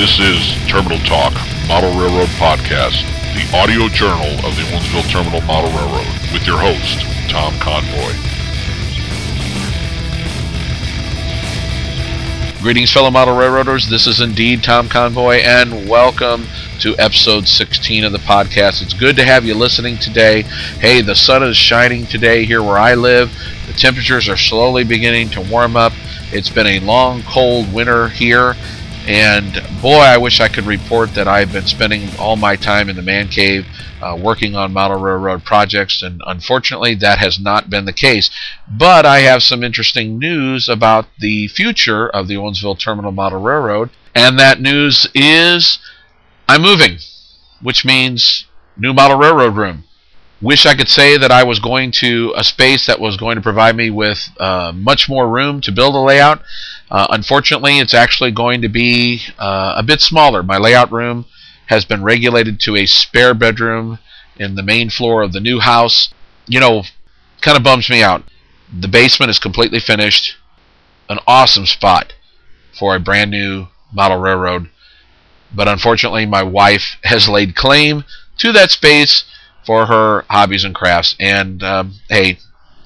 This is Terminal Talk, Model Railroad Podcast, the audio journal of the Owensville Terminal Model Railroad, with your host, Tom Convoy. Greetings, fellow model railroaders. This is indeed Tom Convoy, and welcome to episode 16 of the podcast. It's good to have you listening today. Hey, the sun is shining today here where I live. The temperatures are slowly beginning to warm up. It's been a long, cold winter here, and boy, I wish I could report that I've been spending all my time in the man cave uh, working on model railroad projects, and unfortunately, that has not been the case. But I have some interesting news about the future of the Owensville Terminal Model Railroad, and that news is I'm moving, which means new model railroad room. Wish I could say that I was going to a space that was going to provide me with uh, much more room to build a layout. Uh, unfortunately, it's actually going to be uh, a bit smaller. My layout room has been regulated to a spare bedroom in the main floor of the new house. You know, kind of bums me out. The basement is completely finished. An awesome spot for a brand new model railroad. But unfortunately, my wife has laid claim to that space for her hobbies and crafts. And um, hey,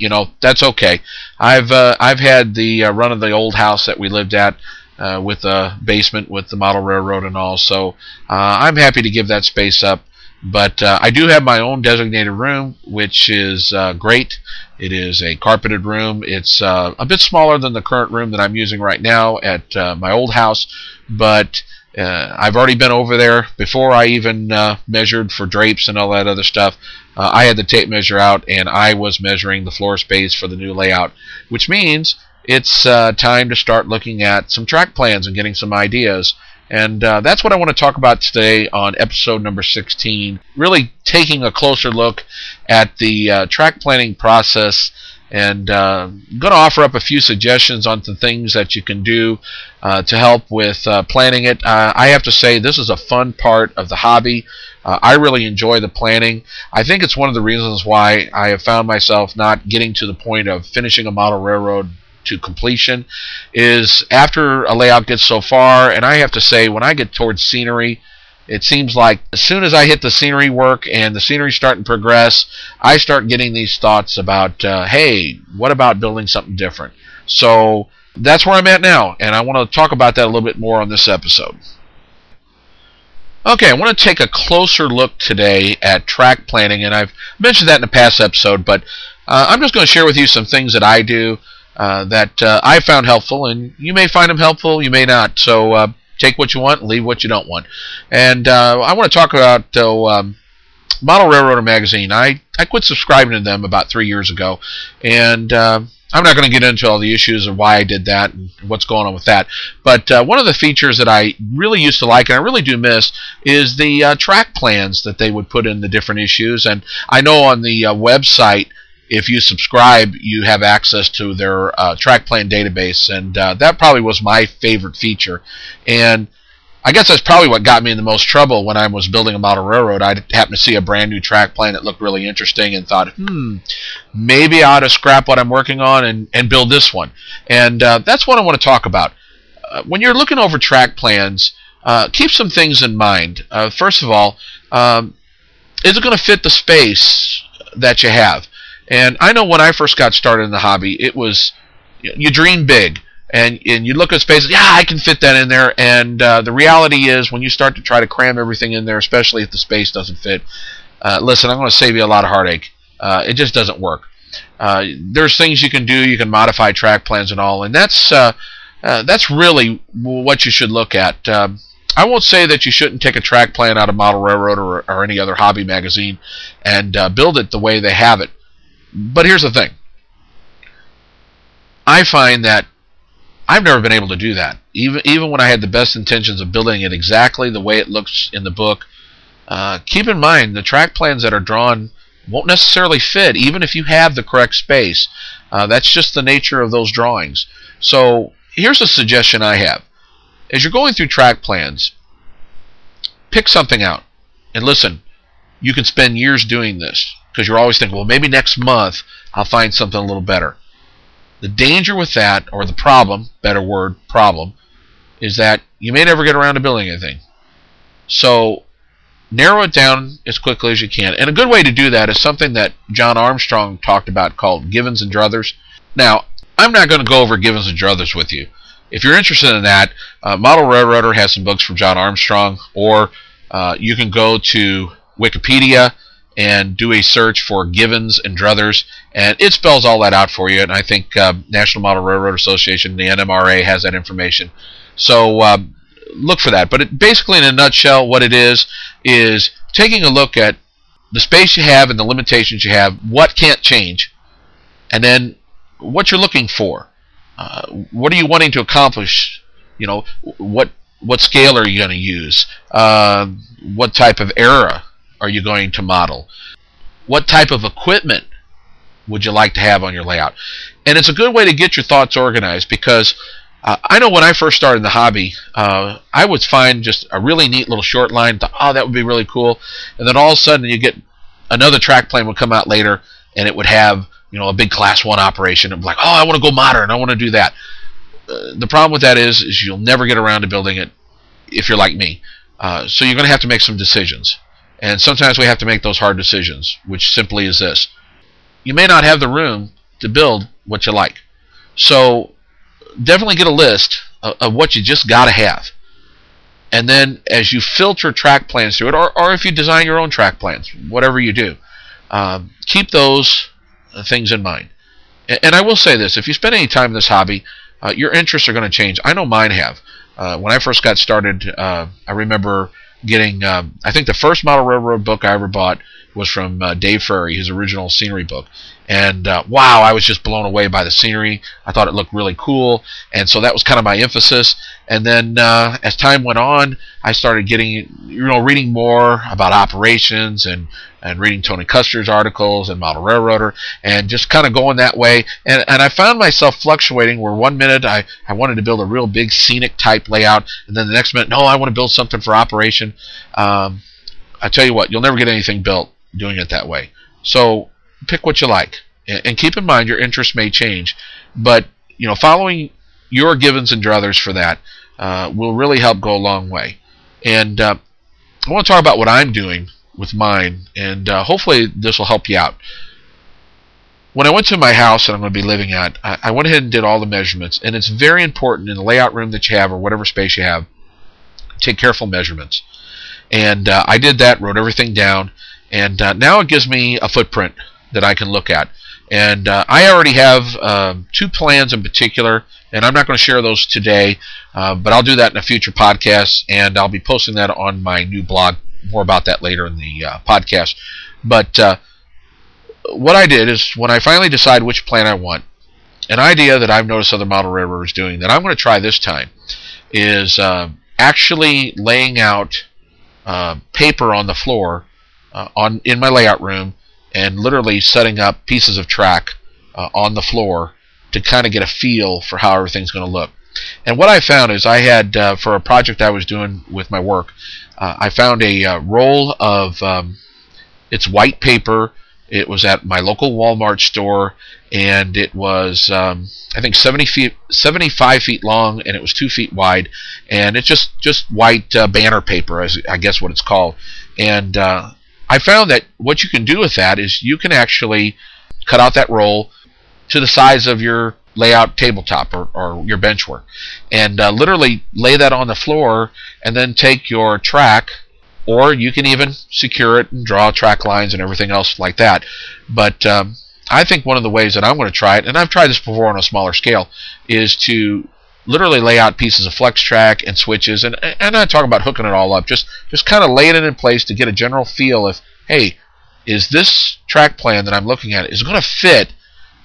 you know that's okay. I've uh, I've had the uh, run of the old house that we lived at uh, with a basement with the model railroad and all. So uh, I'm happy to give that space up. But uh, I do have my own designated room, which is uh, great. It is a carpeted room. It's a bit smaller than the current room that I'm using right now at my old house, but I've already been over there before I even measured for drapes and all that other stuff. I had the tape measure out, and I was measuring the floor space for the new layout, which means it's uh, time to start looking at some track plans and getting some ideas. And uh, that's what I want to talk about today on episode number 16. Really taking a closer look at the uh, track planning process and uh, going to offer up a few suggestions on some things that you can do uh, to help with uh, planning it. Uh, I have to say, this is a fun part of the hobby. Uh, I really enjoy the planning. I think it's one of the reasons why I have found myself not getting to the point of finishing a model railroad to completion is after a layout gets so far, and I have to say, when I get towards scenery, it seems like as soon as I hit the scenery work and the scenery starting to progress, I start getting these thoughts about, uh, hey, what about building something different? So that's where I'm at now, and I want to talk about that a little bit more on this episode. Okay, I want to take a closer look today at track planning, and I've mentioned that in a past episode, but uh, I'm just going to share with you some things that I do uh, that uh, I found helpful, and you may find them helpful, you may not. So uh, take what you want, leave what you don't want. And uh, I want to talk about um, Model Railroader magazine. I I quit subscribing to them about three years ago, and uh, I'm not going to get into all the issues of why I did that and what's going on with that. But uh, one of the features that I really used to like and I really do miss is the uh, track plans that they would put in the different issues. And I know on the uh, website if you subscribe, you have access to their uh, track plan database, and uh, that probably was my favorite feature. And I guess that's probably what got me in the most trouble when I was building a model railroad. I happened to see a brand new track plan that looked really interesting and thought, hmm, maybe I ought to scrap what I'm working on and, and build this one. And uh, that's what I want to talk about. Uh, when you're looking over track plans, uh, keep some things in mind. Uh, first of all, um, is it going to fit the space that you have? And I know when I first got started in the hobby, it was you dream big and and you look at spaces. Yeah, I can fit that in there. And uh, the reality is, when you start to try to cram everything in there, especially if the space doesn't fit, uh, listen, I'm going to save you a lot of heartache. Uh, it just doesn't work. Uh, there's things you can do. You can modify track plans and all, and that's uh, uh, that's really what you should look at. Um, I won't say that you shouldn't take a track plan out of Model Railroad or, or any other hobby magazine and build it the way they have it. But here's the thing. I find that I've never been able to do that. Even even when I had the best intentions of building it exactly the way it looks in the book. Uh, keep in mind the track plans that are drawn won't necessarily fit, even if you have the correct space. Uh, that's just the nature of those drawings. So here's a suggestion I have. As you're going through track plans, pick something out. And listen, you can spend years doing this because you're always thinking, well, maybe next month I'll find something a little better. The danger with that, or the problem, better word, problem, is that you may never get around to building anything. So narrow it down as quickly as you can. And a good way to do that is something that John Armstrong talked about called Givens and Druthers. Now, I'm not going to go over Givens and Druthers with you. If you're interested in that, uh, Model Railroader has some books from John Armstrong, or uh, you can go to Wikipedia and do a search for Givens and Druthers, and it spells all that out for you. And I think uh, National Model Railroad Association, the NMRA, has that information. So uh, look for that. But it, basically, in a nutshell, what it is is taking a look at the space you have and the limitations you have, what can't change, and then what you're looking for. Uh, what are you wanting to accomplish? You know, what what scale are you going to use? Uh, what type of era are you going to model? What type of equipment would you like to have on your layout? And it's a good way to get your thoughts organized because uh, I know when I first started the hobby, uh, I would find just a really neat little short line. Thought, oh, that would be really cool. And then all of a sudden, you get another track plane would come out later, and it would have you know a big class one operation. And like, oh, I want to go modern. I want to do that. Uh, the problem with that is, is you'll never get around to building it if you're like me. Uh, so you're going to have to make some decisions. And sometimes we have to make those hard decisions, which simply is this. You may not have the room to build what you like. So definitely get a list of, of what you just got to have. And then as you filter track plans through it, or, or if you design your own track plans, whatever you do, um, keep those uh, things in mind. And, and, I will say this, if you spend any time in this hobby, uh, your interests are going to change. I know mine have. Uh, when I first got started, uh, I remember getting, um, I think the first model railroad book I ever bought was from uh, Dave Frary, his original scenery book. And uh, wow, I was just blown away by the scenery. I thought it looked really cool, and so that was kind of my emphasis. And then uh, as time went on, I started getting, you know, reading more about operations and and reading Tony Koester's articles and Model Railroader, and just kind of going that way. And and I found myself fluctuating where one minute I I wanted to build a real big scenic type layout, and then the next minute, no, I want to build something for operation. Um, I tell you what, you'll never get anything built doing it that way. So pick what you like, and keep in mind your interests may change, but you know following your givens and druthers for that uh, will really help go a long way. And uh, I want to talk about what I'm doing with mine, and uh, hopefully this will help you out. When I went to my house that I'm going to be living at, I, I went ahead and did all the measurements, and it's very important in the layout room that you have or whatever space you have, take careful measurements. And uh, I did that, wrote everything down, and uh, now it gives me a footprint that I can look at. And uh, I already have um, two plans in particular, and I'm not going to share those today, uh, but I'll do that in a future podcast, and I'll be posting that on my new blog. More about that later in the uh, podcast. But uh, what I did is when I finally decide which plan I want, an idea that I've noticed other model railroaders doing that I'm going to try this time is uh, actually laying out uh, paper on the floor uh, on in my layout room and literally setting up pieces of track uh, on the floor to kind of get a feel for how everything's going to look. And what I found is I had, uh, for a project I was doing with my work, uh, I found a uh, roll of, um, it's white paper. It was at my local Walmart store, and it was, um, I think, 70 feet, 75 feet long, and it was two feet wide, and it's just just white uh, banner paper, as I guess what it's called. And uh, I found that what you can do with that is you can actually cut out that roll to the size of your layout tabletop or, or your bench work. And uh, literally lay that on the floor and then take your track or you can even secure it and draw track lines and everything else like that. But um, I think one of the ways that I'm going to try it and I've tried this before on a smaller scale is to literally lay out pieces of flex track and switches and and I talk about hooking it all up. Just just kind of laying it in place to get a general feel if hey is this track plan that I'm looking at is going to fit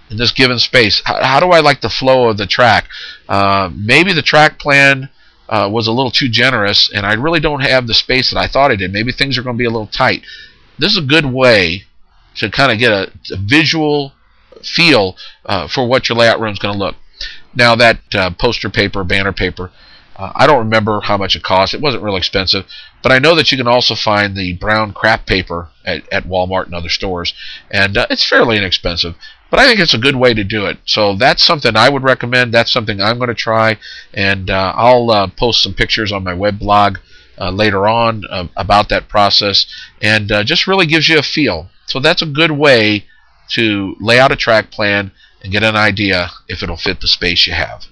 in this given space? How, how, do I like the flow of the track? Uh, maybe the track plan uh, was a little too generous and I really don't have the space that I thought I did. Maybe things are going to be a little tight. This is a good way to kind of get a, a visual feel uh, for what your layout room is going to look now that uh, poster paper, banner paper, uh, I don't remember how much it cost. It wasn't real expensive, but I know that you can also find the brown kraft paper at, at Walmart and other stores, and uh, it's fairly inexpensive. But I think it's a good way to do it. So that's something I would recommend. That's something I'm going to try, and uh, I'll uh, post some pictures on my web blog uh, later on uh, about that process, and just really gives you a feel. So that's a good way to lay out a track plan and get an idea if it'll fit the space you have.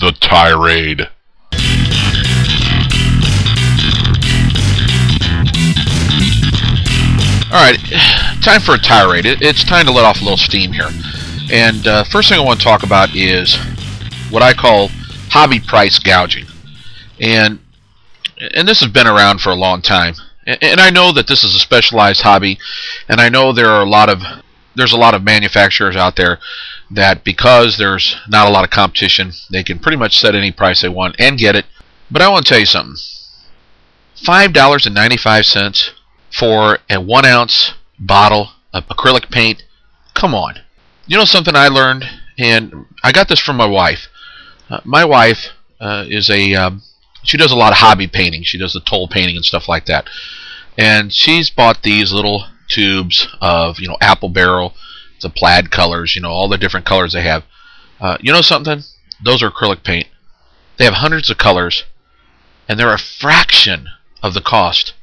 The tirade. All right, time for a tirade. it's time to let off a little steam here. And uh, first thing I want to talk about is what I call hobby price gouging. And and this has been around for a long time. And I know that this is a specialized hobby, and I know there are a lot of there's a lot of manufacturers out there that because there's not a lot of competition, they can pretty much set any price they want and get it. But I want to tell you something. Five dollars and ninety-five cents for a one ounce bottle of acrylic paint. Come on. You know something I learned, and I got this from my wife. Uh, my wife uh, is a um, she does a lot of hobby painting. She does the tole painting and stuff like that. And she's bought these little tubes of you know apple barrel, the plaid colors, you know all the different colors they have. Uh, you know something? Those are acrylic paint. They have hundreds of colors, and they're a fraction of the cost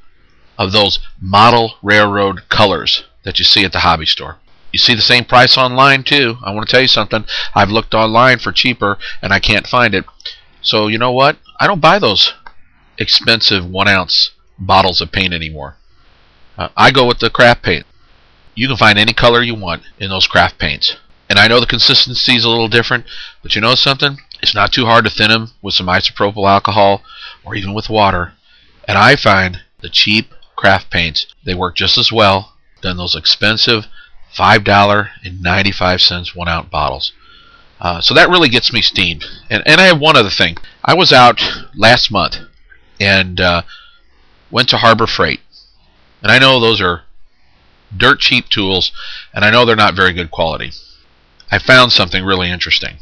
of those model railroad colors that you see at the hobby store. You see the same price online too. I want to tell you something. I've looked online for cheaper and I can't find it. So you know what? I don't buy those expensive one ounce bottles of paint anymore. Uh, I go with the craft paint. You can find any color you want in those craft paints. And I know the consistency is a little different, but you know something? It's not too hard to thin them with some isopropyl alcohol or even with water. And I find the cheap craft paints, they work just as well than those expensive $5.95 one ounce bottles. Uh, so that really gets me steamed. And, and I have one other thing. I was out last month and uh, went to Harbor Freight. And I know those are dirt cheap tools, and I know they're not very good quality. I found something really interesting.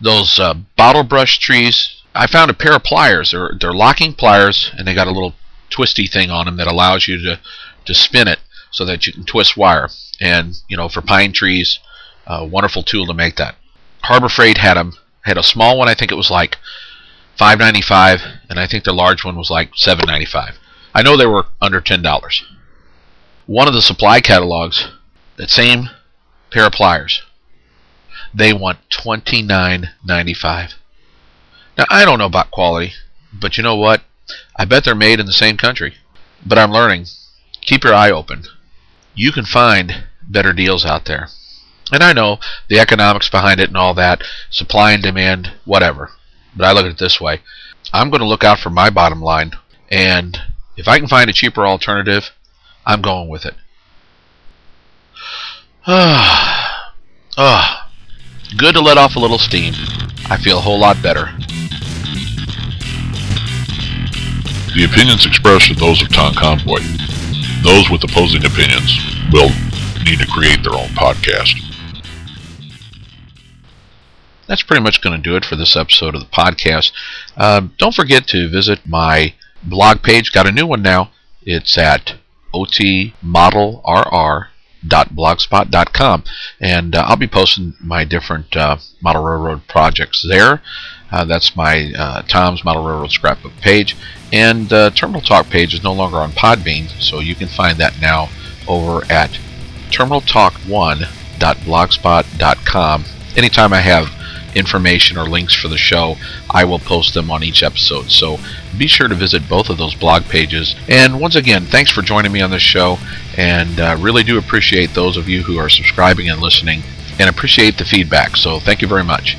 Those uh, bottle brush trees, I found a pair of pliers. They're, they're locking pliers, and they got a little twisty thing on them that allows you to, to spin it so that you can twist wire. And, you know, for pine trees, a wonderful tool to make that. Harbor Freight had them, had a small one, I think it was like 5.95, and I think the large one was like 7.95. I know they were under $10. One of the supply catalogs, that same pair of pliers, they want $29.95. Now I don't know about quality, but you know what? I bet they're made in the same country. But I'm learning. Keep your eye open. You can find better deals out there. And I know the economics behind it and all that, supply and demand, whatever. But I look at it this way. I'm going to look out for my bottom line, and if I can find a cheaper alternative, I'm going with it. Ah, ah, good to let off a little steam. I feel a whole lot better. The opinions expressed are those of Tom Convoy. Those with opposing opinions will need to create their own podcast. That's pretty much going to do it for this episode of the podcast. Uh, don't forget to visit my blog page. Got a new one now. It's at otmodelrr.blogspot.com, and uh, I'll be posting my different uh, model railroad projects there. Uh, that's my uh, Tom's Model Railroad Scrapbook page. And uh, Terminal Talk page is no longer on Podbean, so you can find that now over at terminaltalk1.blogspot.com. Anytime I have information or links for the show, I will post them on each episode. So be sure to visit both of those blog pages. And once again, thanks for joining me on this show, and uh, really do appreciate those of you who are subscribing and listening, and appreciate the feedback. So thank you very much.